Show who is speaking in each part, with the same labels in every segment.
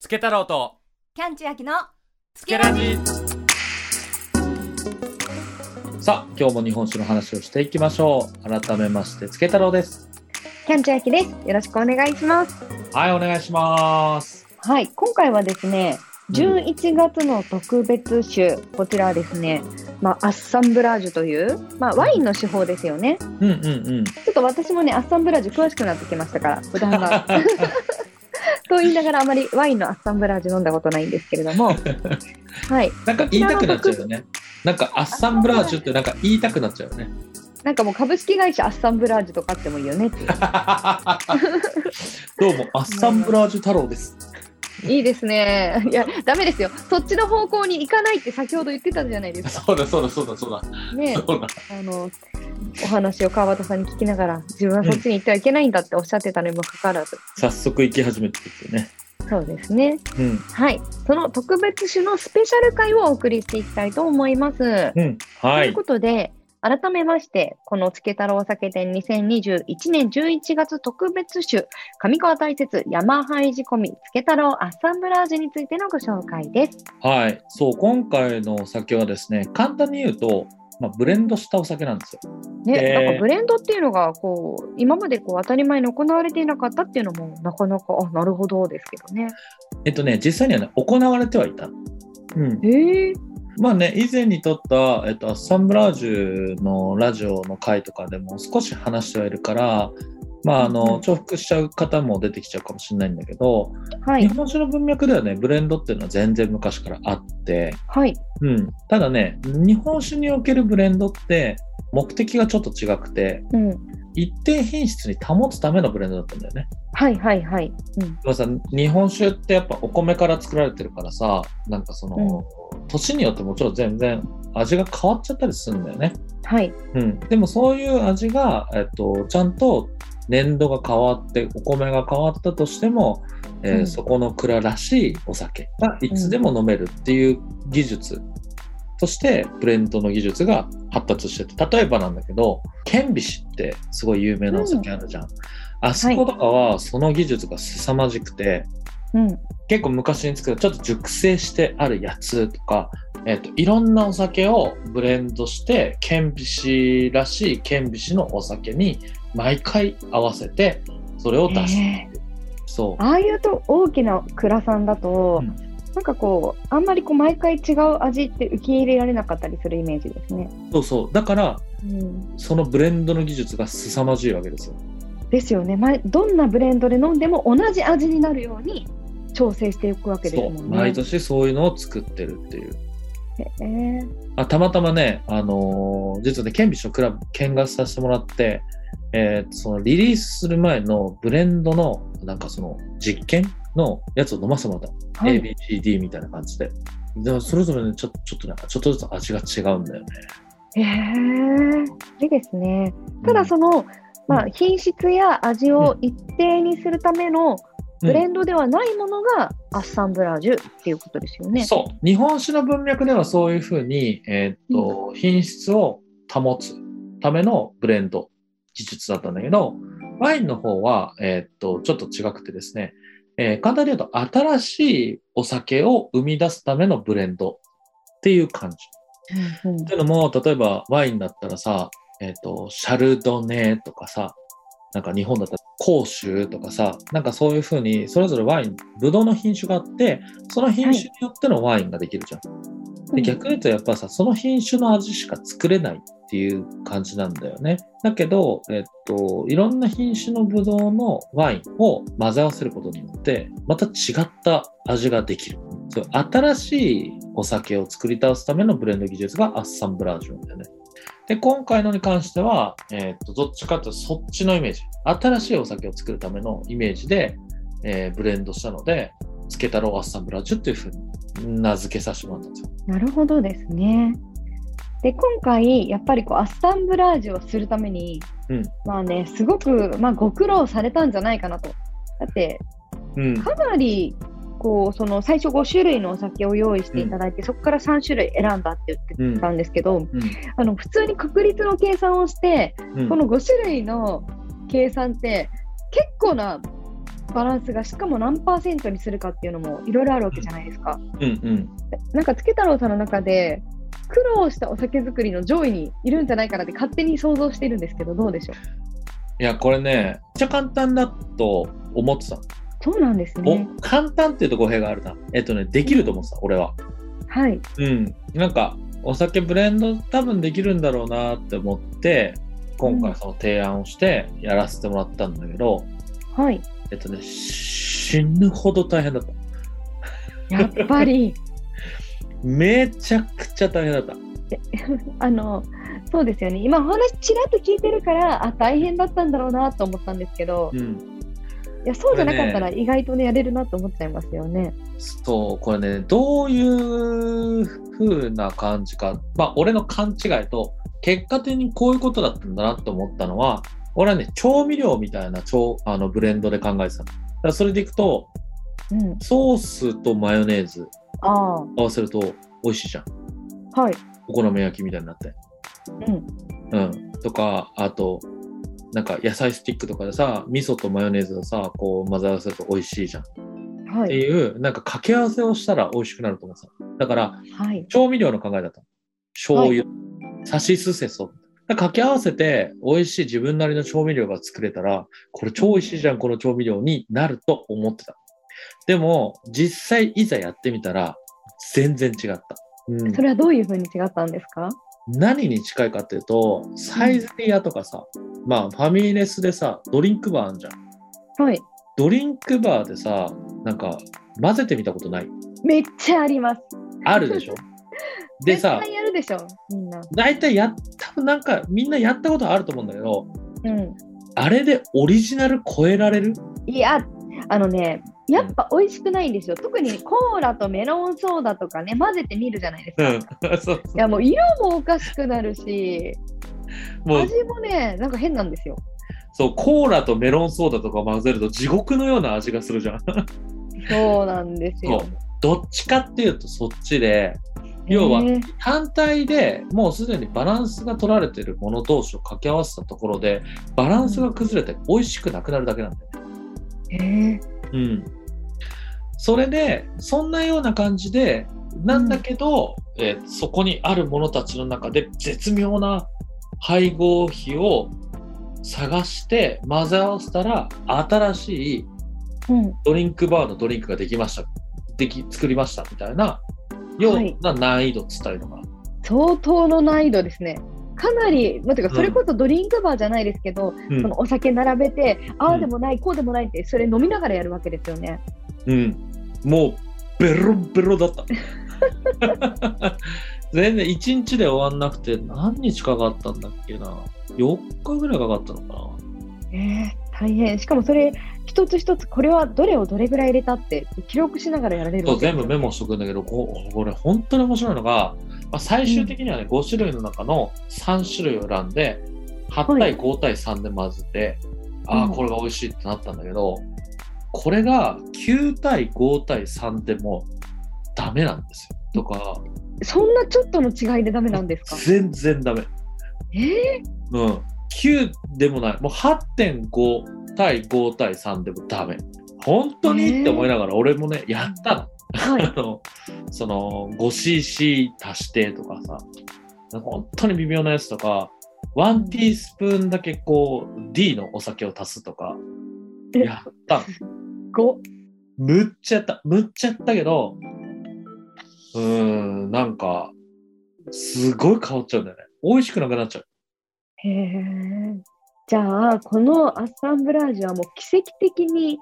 Speaker 1: つけ太郎と。
Speaker 2: キャンチュアキの
Speaker 1: つけラジさあ今日も日本酒の話をしていきましょう。改めましてつけ太郎です。
Speaker 2: キャンチュアキです。よろしくお願いします。
Speaker 1: はいお願いします。
Speaker 2: はい今回はですね11月の特別酒、こちらはですね、まあ、アッサンブラージュという、まあ、ワインの手法ですよね。
Speaker 1: うんうんうん。
Speaker 2: ちょっと私もね、アッサンブラージュ詳しくなってきましたから、普段は。と言いながらあまりワインのアッサンブラージュ飲んだことないんですけれども、はい。
Speaker 1: なんか言いたくなっちゃうよねなんかアッサンブラージュってなんか言いたくなっちゃうよね
Speaker 2: なんかもう株式会社アッサンブラージュとかあってもいいよね。
Speaker 1: どうもアッサンブラージュ太郎です
Speaker 2: いいですね。いや、ダメですよ。そっちの方向に行かないって先ほど言ってたじゃないですか。
Speaker 1: そうだそうだそうだそうだ
Speaker 2: ね
Speaker 1: そうだ
Speaker 2: あの、お話を川端さんに聞きながら、自分はそっちに行ってはいけないんだっておっしゃってたのにもかかわらず。
Speaker 1: 早速行き始めてるっていうね
Speaker 2: そうですね。
Speaker 1: うん
Speaker 2: はい。その特別種のスペシャル回をお送りしていきたいと思います。
Speaker 1: うんはい
Speaker 2: ということで、改めまして、このつけ太郎お酒店2021年11月特別種、上川大雪山灰仕込みつけ太郎アッサンブラージュについてのご紹介です。
Speaker 1: はいそう今回のお酒はですね簡単に言うと、まあ、ブレンドしたお酒なんですよ。
Speaker 2: ね、
Speaker 1: えー
Speaker 2: なんかブレンドっていうのがこう今までこう当たり前に行われていなかったっていうのもなかなかあなるほどですけどね。
Speaker 1: えっとね実際にはね行われてはいた。うん。
Speaker 2: へえ。
Speaker 1: まあね、以前に撮った、えっと、サンブラージュのラジオの回とかでも少し話してはいるから、まあ、あ
Speaker 2: うん。う
Speaker 1: の
Speaker 2: ん
Speaker 1: 重複しちゃう方も出てきちゃうかもしれないんだけど、
Speaker 2: はい。
Speaker 1: 日本酒の文脈ではね、ブレンドっていうのは全然昔からあって、
Speaker 2: はい。
Speaker 1: うん、ただね、日本酒におけるブレンドって目的がちょっと違くて、
Speaker 2: うん。
Speaker 1: 一定品質に保つためのブレンドだったんだよね。
Speaker 2: はいはいはい。うん。
Speaker 1: さ日本酒ってやっぱお米から作られてるからさなんかその、年によってもちろん全然味が変わっちゃったりするんだよね。
Speaker 2: はい。
Speaker 1: うん、でもそういう味が、えっと、ちゃんと年度が変わってお米が変わったとしても、えー
Speaker 2: うん。
Speaker 1: そこの蔵らしいお酒がいつでも飲めるっていう技術としてブレンドの技術が発達してて例えばなんだけど顕微子ってすごい有名なお酒あるじゃん。あそことかはその技術が凄まじくて、
Speaker 2: うん。
Speaker 1: 結構昔に作るちょっと熟成してあるやつとか、えっといろんなお酒をブレンドして顕微子らしい顕微子のお酒に毎回合わせてそれを出していく、そう。
Speaker 2: ああいうと大きな蔵さんだと、
Speaker 1: うん。
Speaker 2: なんかこうあんまりこう毎回違う味って受け入れられなかったりするイメージですね。
Speaker 1: そうそう。だから
Speaker 2: うん、
Speaker 1: そのブレンドの技術が凄まじいわけですよ。
Speaker 2: ですよね、ま、どんなブレンドで飲んでも同じ味になるように調整していくわけです
Speaker 1: そ
Speaker 2: も
Speaker 1: ん毎年そういうのを作ってるっていう。
Speaker 2: へえ。
Speaker 1: あたまたまね、あのー実はね、顕微師のクラブ見学させてもらって、えーそのリリースする前のブレンドのなんかその実験のやつを飲ませてもらった、
Speaker 2: はい
Speaker 1: ABCD みたいな感じで。でもそれぞれね、ちょちょっとなんかちょっとずつ味が違うんだよね。
Speaker 2: へえいいですね。ただその、まあ、品質や味を一定にするためのブレンドではないものがアッサンブラージュっていうことですよね。
Speaker 1: そう。日本酒の文脈ではそういうふうに、えーっと、品質を保つためのブレンド技術だったんだけど、ワインの方は、えーっと、ちょっと違くてですね、えー簡単に言うと、新しいお酒を生み出すためのブレンドっていう感じ。
Speaker 2: うんうん
Speaker 1: っていうのも、例えばワインだったらさ、えーっと、シャルドネとかさ、なんか日本だったら甲州とかさ、なんかそういうふうに、それぞれワイン、ブドウの品種があって、その品種によってのワインができるじゃん。で逆に言うとやっぱさその品種の味しか作れないっていう感じなんだよね。だけど、えっと、いろんな品種のブドウのワインを混ぜ合わせることによってまた違った味ができる。そう新しいお酒を作り倒すためのブレンド技術がアッサンブラージュなんだよね。で今回のに関しては、えっとどっちかというとそっちのイメージ新しいお酒を作るためのイメージで、えーブレンドしたのでつけ太郎アッサンブラージュっていうふうに名付けさせてもらったんですよ。
Speaker 2: なるほどですね。で今回やっぱりこうアッサンブラージュをするために、
Speaker 1: うん
Speaker 2: まあねすごく、まあ、ご苦労されたんじゃないかなと。だって
Speaker 1: うん、
Speaker 2: かなりこうその最初5種類のお酒を用意していただいて、そこから3種類選んだって言ってたんですけど、
Speaker 1: うん
Speaker 2: あの普通に確率の計算をして、
Speaker 1: うん
Speaker 2: この5種類の計算って結構なバランスがしかも何パーセントにするかっていうのもいろいろあるわけじゃないですか。
Speaker 1: うんうん。
Speaker 2: なんか、つけ太郎さんの中で、苦労したお酒作りの上位にいるんじゃないかなって勝手に想像してるんですけど、どうでしょう？
Speaker 1: いや、これね、めっちゃ簡単だと思ってたの。
Speaker 2: そうなんですね。
Speaker 1: お簡単っていうと語弊があるな。えっとね、できると思ってた、俺は。
Speaker 2: はい。
Speaker 1: うん。なんか、お酒ブレンド多分できるんだろうなって思って、今回その提案をしてやらせてもらったんだけど、
Speaker 2: はい。
Speaker 1: えっとね、死ぬほど大変だった。
Speaker 2: やっぱり、
Speaker 1: めちゃくちゃ大変だった。
Speaker 2: あの、そうですよね。今お話ちらっと聞いてるから、あ、大変だったんだろうなと思ったんですけど、
Speaker 1: うん。
Speaker 2: いや、そうじゃなかったら意外とね、やれるなと思っちゃいますよね。
Speaker 1: そう、これね、どういう風な感じか、まあ、俺の勘違いと、結果的にこういうことだったんだなと思ったのは、俺はね、調味料みたいな調あのブレンドで考えてたの。それでいくと、
Speaker 2: うん。
Speaker 1: ソースとマヨネーズ
Speaker 2: あ
Speaker 1: 合わせると美味しいじゃん。
Speaker 2: あ、はい。
Speaker 1: お好み焼きみたいになって。
Speaker 2: うん。
Speaker 1: うん。とか、あと、なんか野菜スティックとかでさ、味噌とマヨネーズをさ、こう混ぜ合わせると美味しいじゃん。っ
Speaker 2: はい。
Speaker 1: ていう、なんか掛け合わせをしたら美味しくなると思ってた。だから、
Speaker 2: はい。
Speaker 1: 調味料の考えだったの。醤油、さしすせそ。掛け合わせて美味しい自分なりの調味料が作れたら、これ超美味しいじゃん、この調味料になると思ってた。でも、実際いざやってみたら、全然違った。うん
Speaker 2: そ、れはどういうふうに違ったんですか？
Speaker 1: 何に近いかっていうと、サイゼリヤとかさ、まあファミレスでさ、ドリンクバーあんじゃん。
Speaker 2: はい。
Speaker 1: ドリンクバーでさ、なんか混ぜてみたことない？
Speaker 2: めっちゃあります。
Speaker 1: あるでしょ？でさ
Speaker 2: 絶、対やるでしょ、みんな。
Speaker 1: 大体やっ、多分なんかみんなやったことあると思うんだけど、
Speaker 2: うん。
Speaker 1: あれでオリジナル超えられる？
Speaker 2: いや、あのね、やっぱ美味しくないんですよ。特にコーラとメロンソーダとかね、混ぜてみるじゃないですか。
Speaker 1: うん。そう
Speaker 2: いや、もう色もおかしくなるし、
Speaker 1: もう、
Speaker 2: 味もね、なんか変なんですよ。
Speaker 1: そう、コーラとメロンソーダとか混ぜると地獄のような味がするじゃん。
Speaker 2: そうなんですよ
Speaker 1: そう。どっちかっていうとそっちで、要は単体でもうすでにバランスが取られてるもの同士を掛け合わせたところでバランスが崩れて美味しくなくなるだけなんだよね。
Speaker 2: へー
Speaker 1: うん。それでそんなような感じでなんだけど、えーそこにあるものたちの中で絶妙な配合比を探して混ぜ合わせたら新しい
Speaker 2: うん。
Speaker 1: ドリンクバーのドリンクができました。でき、作りましたみたいな、よ
Speaker 2: はいう
Speaker 1: な難易度っつったらいいのかな。
Speaker 2: 相当の難易度ですね。かなり、まあ、てかそれこそドリンクバーじゃないですけど、
Speaker 1: うん
Speaker 2: そのお酒並べて、あ
Speaker 1: うん
Speaker 2: あでもない、こうでもないって、それ飲みながらやるわけですよね。
Speaker 1: うん。もう、ベロベロだった。全然1日で終わんなくて何日かかったんだっけな。4日ぐらいかかったのかな。
Speaker 2: えー、大変。しかもそれ、一つ一つ、これはどれをどれぐらい入れたって、記録しながらやられる
Speaker 1: そう全部メモしとくんだけど、ここれ本当に面白いのが、まあ、最終的にはね、5種類の中の3種類を選んで、8対5対3で混ぜて、ああ、
Speaker 2: うん
Speaker 1: これが美味しいってなったんだけど、これが9対5対3でもダメなんですよ。とか、
Speaker 2: そんなちょっとの違いでダメなんですか？
Speaker 1: 全然ダメ。
Speaker 2: えー、
Speaker 1: うん。9でもない。もう8.5対5対3でもダメ。本当に、
Speaker 2: えー？
Speaker 1: って思いながら俺もね、やったの。
Speaker 2: はい。
Speaker 1: あの、その 5cc 足してとかさ、本当に微妙なやつとか、1ティースプーンだけこう D のお酒を足すとか、
Speaker 2: え？
Speaker 1: やったの。
Speaker 2: ご
Speaker 1: むっちゃやった。むっちゃやったけど、うーん、なんか、すごい変わっちゃうんだよね。美味しくなくなっちゃう。
Speaker 2: へえ。じゃあ、このアッサンブラージュはもう奇跡的に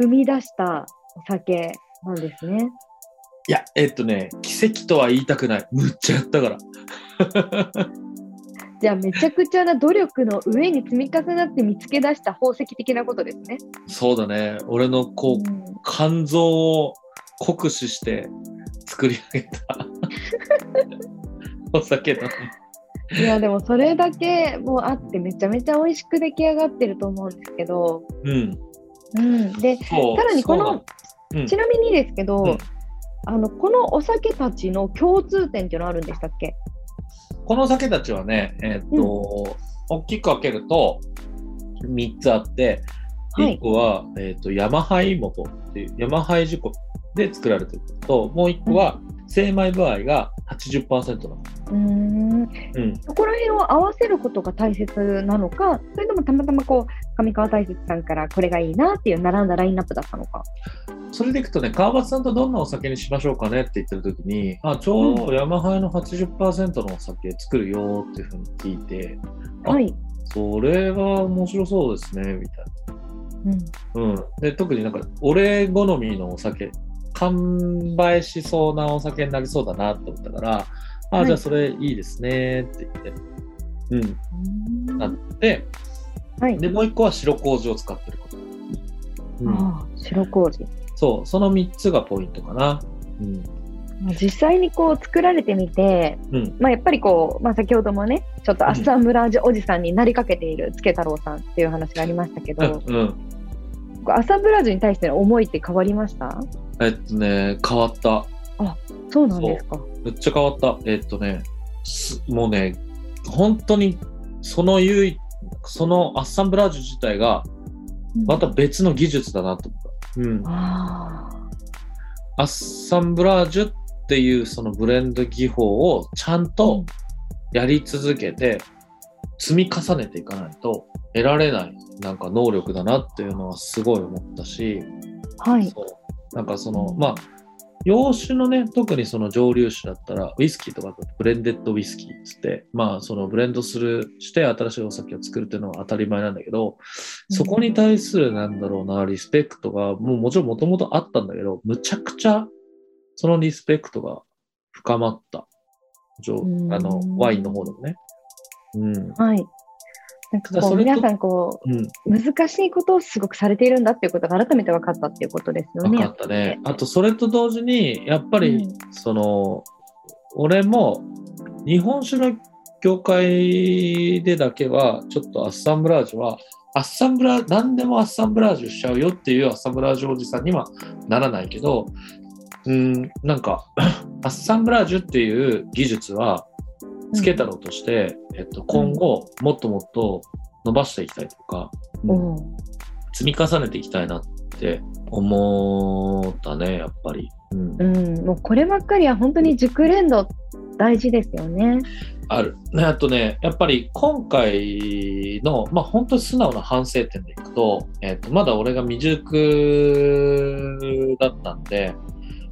Speaker 2: 生み出したお酒なんですね。
Speaker 1: いや、えっとね、奇跡とは言いたくない。むっちゃやったから。
Speaker 2: じゃあ、めちゃくちゃな努力の上に積み重なって見つけ出した宝石的なことですね。
Speaker 1: そうだね。俺のこう、
Speaker 2: うん
Speaker 1: 肝臓を酷使して作り上げた お酒だね。
Speaker 2: いや、でもそれだけもうあって、めちゃめちゃ美味しく出来上がってると思うんですけど、
Speaker 1: うん。
Speaker 2: うん、で。さらにこの
Speaker 1: うん
Speaker 2: ちなみにですけど、
Speaker 1: うん
Speaker 2: あのこのお酒たちの共通点っていうのはあるんでしたっけ？
Speaker 1: この酒たちはね、えーっと、大きく分けると3つあって、
Speaker 2: はい。
Speaker 1: 1個は、えっとヤマハイモトっていう、ヤマハイ事故で作られてると、もう1個は精米部合が80%なの。
Speaker 2: うーん。
Speaker 1: うん、
Speaker 2: そこら辺を合わせることが大切なのか、それともたまたまこう、上川大雪さんからこれがいいなっていう並んだラインナップだったのか。
Speaker 1: それでいくとね、川端さんとどんなお酒にしましょうかねって言ってる時に、あ、ちょうどヤマハイの80%のお酒作るよっていうふうに聞いて、あ
Speaker 2: はい。
Speaker 1: それは面白そうですね、みたい
Speaker 2: うん。
Speaker 1: な。うん。で、特になんか、俺好みのお酒、完売しそうなお酒になりそうだなって思ったから、あ、
Speaker 2: はい
Speaker 1: じゃあそれいいですねって言って。うん。なって、
Speaker 2: はい。
Speaker 1: で、もう一個は白麹を使ってること。うん。
Speaker 2: ああ、白麹。
Speaker 1: そう、その3つがポイントかな。うん。
Speaker 2: 実際にこう作られてみて、
Speaker 1: うん。
Speaker 2: まあ、やっぱりこう、まあ、先ほどもね、ちょっとアッサンブラージュおじさんになりかけているつけ太郎さんっていう話がありましたけど、
Speaker 1: うん。うん。
Speaker 2: アッサンブラージュに対しての思いって変わりました？
Speaker 1: えっとね、変わった。
Speaker 2: そうなんですか。
Speaker 1: めっちゃ変わった。えっとね、すもうね、本当にその唯一そのアッサンブラージュ自体が
Speaker 2: うん
Speaker 1: また別の技術だなと思った。うん。
Speaker 2: あ
Speaker 1: アッサンブラージュっていうそのブレンド技法をちゃんとやり続けて積み重ねていかないと得られないなんか能力だなっていうのはすごい思ったし、
Speaker 2: あ、はい。
Speaker 1: そうなんかその、まあ、洋酒のね、特にその蒸留酒だったら、ウイスキーとかブレンデッドウイスキーっつって、まあ、そのブレンドする、して新しいお酒を作るっていうのは当たり前なんだけど、そこに対する、なんだろうな、リスペクトが、もうもちろんもともとあったんだけど、むちゃくちゃ、そのリスペクトが深まった。あの、ワインの方でもね。うん。
Speaker 2: はい。なんかこう皆さんこ
Speaker 1: うん。
Speaker 2: う難しいことをすごくされているんだっていうことが改めて分かったっていうことですよね。
Speaker 1: 分かったね。あと、それと同時に、やっぱり、
Speaker 2: うん
Speaker 1: その、俺も、日本酒の業界でだけは、ちょっとアッサンブラージュは、アッサンブラ何でもアッサンブラージュしちゃうよっていうアッサンブラージュおじさんにはならないけど、うん、なんか、アッサンブラージュっていう技術は、つけたろうとして、えっと、今後、もっともっと伸ばしていきたいとか、うん積み重ねていきたいなって思ったね、やっぱり。うん
Speaker 2: うん、もうこればっかりは本当に熟練度大事ですよね。
Speaker 1: ある。ね、あとね、やっぱり今回の、まあ本当に素直な反省点でいくと、えっ、と、まだ俺が未熟だったんで、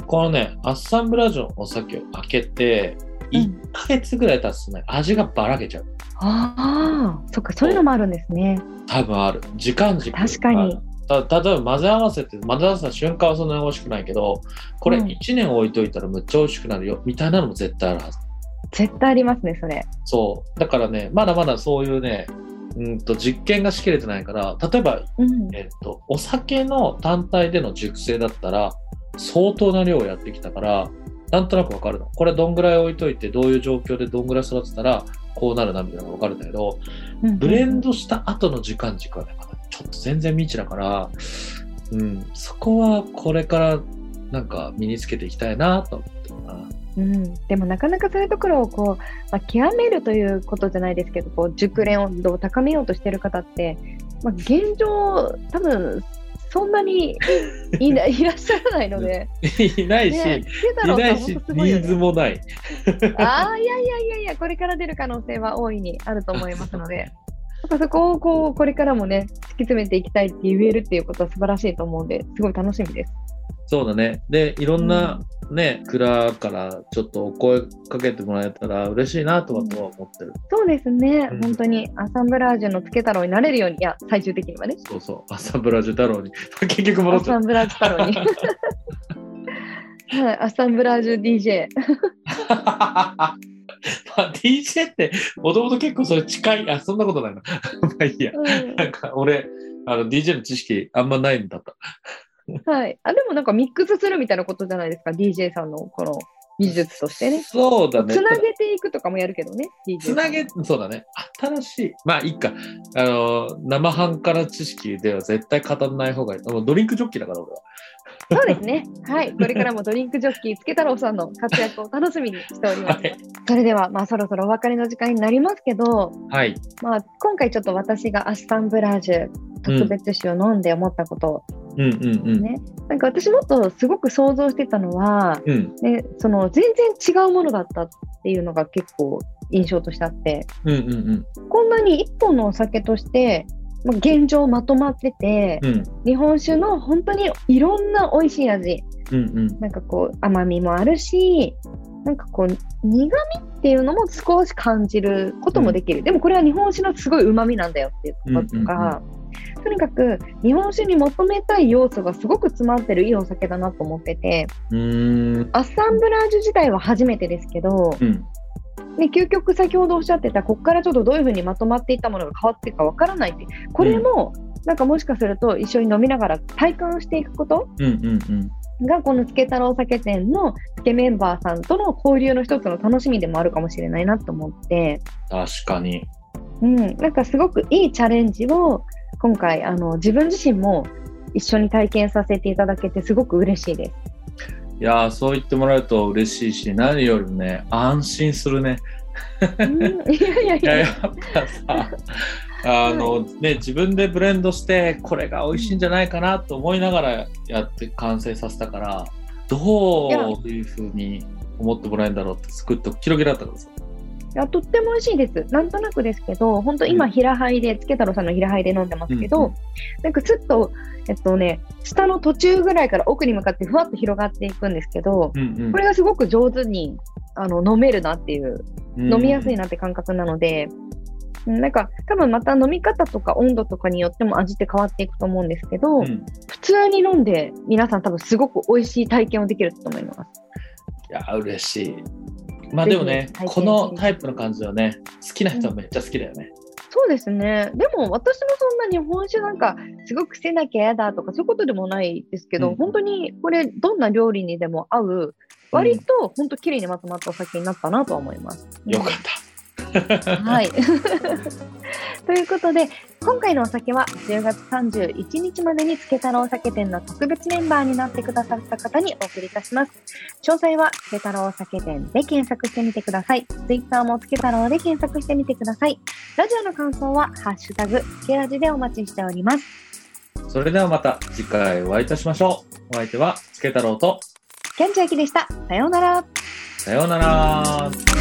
Speaker 1: このね、アッサンブラージュのお酒を開けて、
Speaker 2: うん
Speaker 1: 1ヶ月ぐらい経つとね、味がばらけちゃう。
Speaker 2: ああ、そっか、そういうのもあるんですね。
Speaker 1: 多分ある。時間軸が
Speaker 2: 確かに。
Speaker 1: た例えば混ぜ合わせて、混ぜ合わせた瞬間はそんなに美味しくないけど、これ
Speaker 2: うん
Speaker 1: 1年置いといたらむっちゃ美味しくなるよ、みたいなのも絶対あるはず。
Speaker 2: 絶対ありますね、それ。
Speaker 1: そう。だからね、まだまだそういうね、うんと実験がしきれてないから、例えば、
Speaker 2: うん。
Speaker 1: えっと、お酒の単体での熟成だったら、相当な量をやってきたから、なんとなくわかるの。これどんぐらい置いといて、どういう状況でどんぐらい育てたら、こうなるなみたいなのがわかるんだけど、
Speaker 2: うん
Speaker 1: ブレンドした後の時間軸はね、まだちょっと全然未知だから、うん、そこはこれからなんか身につけていきたいなと思ってるな。
Speaker 2: うん、でもなかなかそういうところをこう、まあ、極めるということじゃないですけどこう熟練度を高めようとしてる方って、まあ、現状多分そんなにいない いらっしゃらないので、
Speaker 1: いないし、
Speaker 2: ね、
Speaker 1: いないし、ニーズ
Speaker 2: ね。
Speaker 1: もない。
Speaker 2: ああいやいやいやいやこれから出る可能性は大いにあると思いますので。そこをこうこれからもね突き詰めていきたいって言えるっていうことは素晴らしいと思うんですごい楽しみです。
Speaker 1: そうだね。で、いろんなね、蔵からちょっとお声かけてもらえたら嬉しいなとはとは思ってる。
Speaker 2: そうですね、
Speaker 1: うん
Speaker 2: 本当にアサンブラージュのつけ太郎になれるようにいや最終的にはね
Speaker 1: そうそう。アサブラジュ太郎に。結局戻
Speaker 2: ア
Speaker 1: っちゃう。
Speaker 2: ッサンブラージュ太郎に。はい、アッサンブラージュ DJ。
Speaker 1: まあ、DJ って、もともと結構それ近い。あ、そんなことないな。まあいいや。
Speaker 2: うん
Speaker 1: なんか俺、あの DJ の知識あんまないんだった。
Speaker 2: はい。あ、でもなんかミックスするみたいなことじゃないですか、DJ さんのこの技術としてね。
Speaker 1: そうだね。
Speaker 2: つなげていくとかもやるけどね、DJ
Speaker 1: つなげ、そうだね。新しい。まあいいか。あの、生半可な知識では絶対語らない方がいい。もうドリンクジョッキーだから俺は。
Speaker 2: そうですね。はい。これからもドリンクジョッキー、つけ太郎さんの活躍を楽しみにしております。
Speaker 1: はい。
Speaker 2: それでは、まあ、そろそろお別れの時間になりますけど、
Speaker 1: はい。
Speaker 2: まあ、今回ちょっと私がアッサンブラージュ特別酒を飲んで思ったこと
Speaker 1: うんうんうん。
Speaker 2: ね、なんか私もっとすごく想像してたのは、
Speaker 1: うん
Speaker 2: ね、その全然違うものだったっていうのが結構印象としてあって
Speaker 1: うんうん
Speaker 2: こんなに一本のお酒として、まあ、現状まとまってて、
Speaker 1: うん。うん
Speaker 2: 日本酒の本当にいろんな美味しい味
Speaker 1: うんうん。
Speaker 2: なんかこう甘みもあるしなんかこう苦味っていうのも少し感じることもできる、でもこれは日本酒のすごいうまみなんだよっていうこととか、とにかく日本酒に求めたい要素がすごく詰まってるいいお酒だなと思ってて。アッサンブラージュ自体は初めてですけど、
Speaker 1: うん。
Speaker 2: ね、究極先ほどおっしゃってたここからちょっとどういうふうにまとまっていったものが変わっていくかわからないってこれも、なんかもしかすると一緒に飲みながら体感していくこと？
Speaker 1: うんうんうん。
Speaker 2: がこのつけ太郎酒店のつけメンバーさんとの交流の一つの楽しみでもあるかもしれないなと思って、
Speaker 1: 確かに。
Speaker 2: うん、なんかすごくいいチャレンジを今回あの自分自身も一緒に体験させていただけてすごく嬉しいです。
Speaker 1: いやーそう言ってもらえると嬉しいし、何よりもね、安心するね。
Speaker 2: うん、いやいやいや
Speaker 1: いや、やっぱさ、あのね、自分でブレンドして、これが美味しいんじゃないかなと思いながらやって完成させたから、どういうふうに思ってもらえるんだろうって、すくっとキロギラだったからさ。
Speaker 2: いやとっても美味しいです。なんとなくですけど、本当今、
Speaker 1: うん
Speaker 2: 平杯で、つけ太郎さんの平杯で飲んでますけど、
Speaker 1: うんうん
Speaker 2: なんかすっと、えっとね、下の途中ぐらいから奥に向かってふわっと広がっていくんですけど、
Speaker 1: うんうん
Speaker 2: これがすごく上手にあの飲めるなっていう、
Speaker 1: うん
Speaker 2: 飲みやすいなって感覚なので、うんなんか多分また飲み方とか温度とかによっても味って変わっていくと思うんですけど、
Speaker 1: うん
Speaker 2: 普通に飲んで皆さん多分すごく美味しい体験をできると思います。
Speaker 1: いや、嬉しい。まあでもねこのタイプの感じはね、好きな人はめっちゃ好きだよね。
Speaker 2: そうですね。でも私もそんな日本酒なんかすごく癖なきゃ嫌だとかそういうことでもないですけど、
Speaker 1: うん
Speaker 2: 本当にこれどんな料理にでも合う割と本当綺麗にまとまったお酒になったなとは思います。
Speaker 1: よかった。
Speaker 2: はい。ということで、今回のお酒は10月31日までにつけ太郎酒店の特別メンバーになってくださった方にお送りいたします。詳細はつけ太郎酒店で検索してみてください。Twitter もつけ太郎で検索してみてください。ラジオの感想は、ハッシュタグ、つけラジでお待ちしております。
Speaker 1: それではまた次回お会いいたしましょう。お相手は、つけ太郎と、
Speaker 2: キャンチャキでした。さようなら。
Speaker 1: さようなら。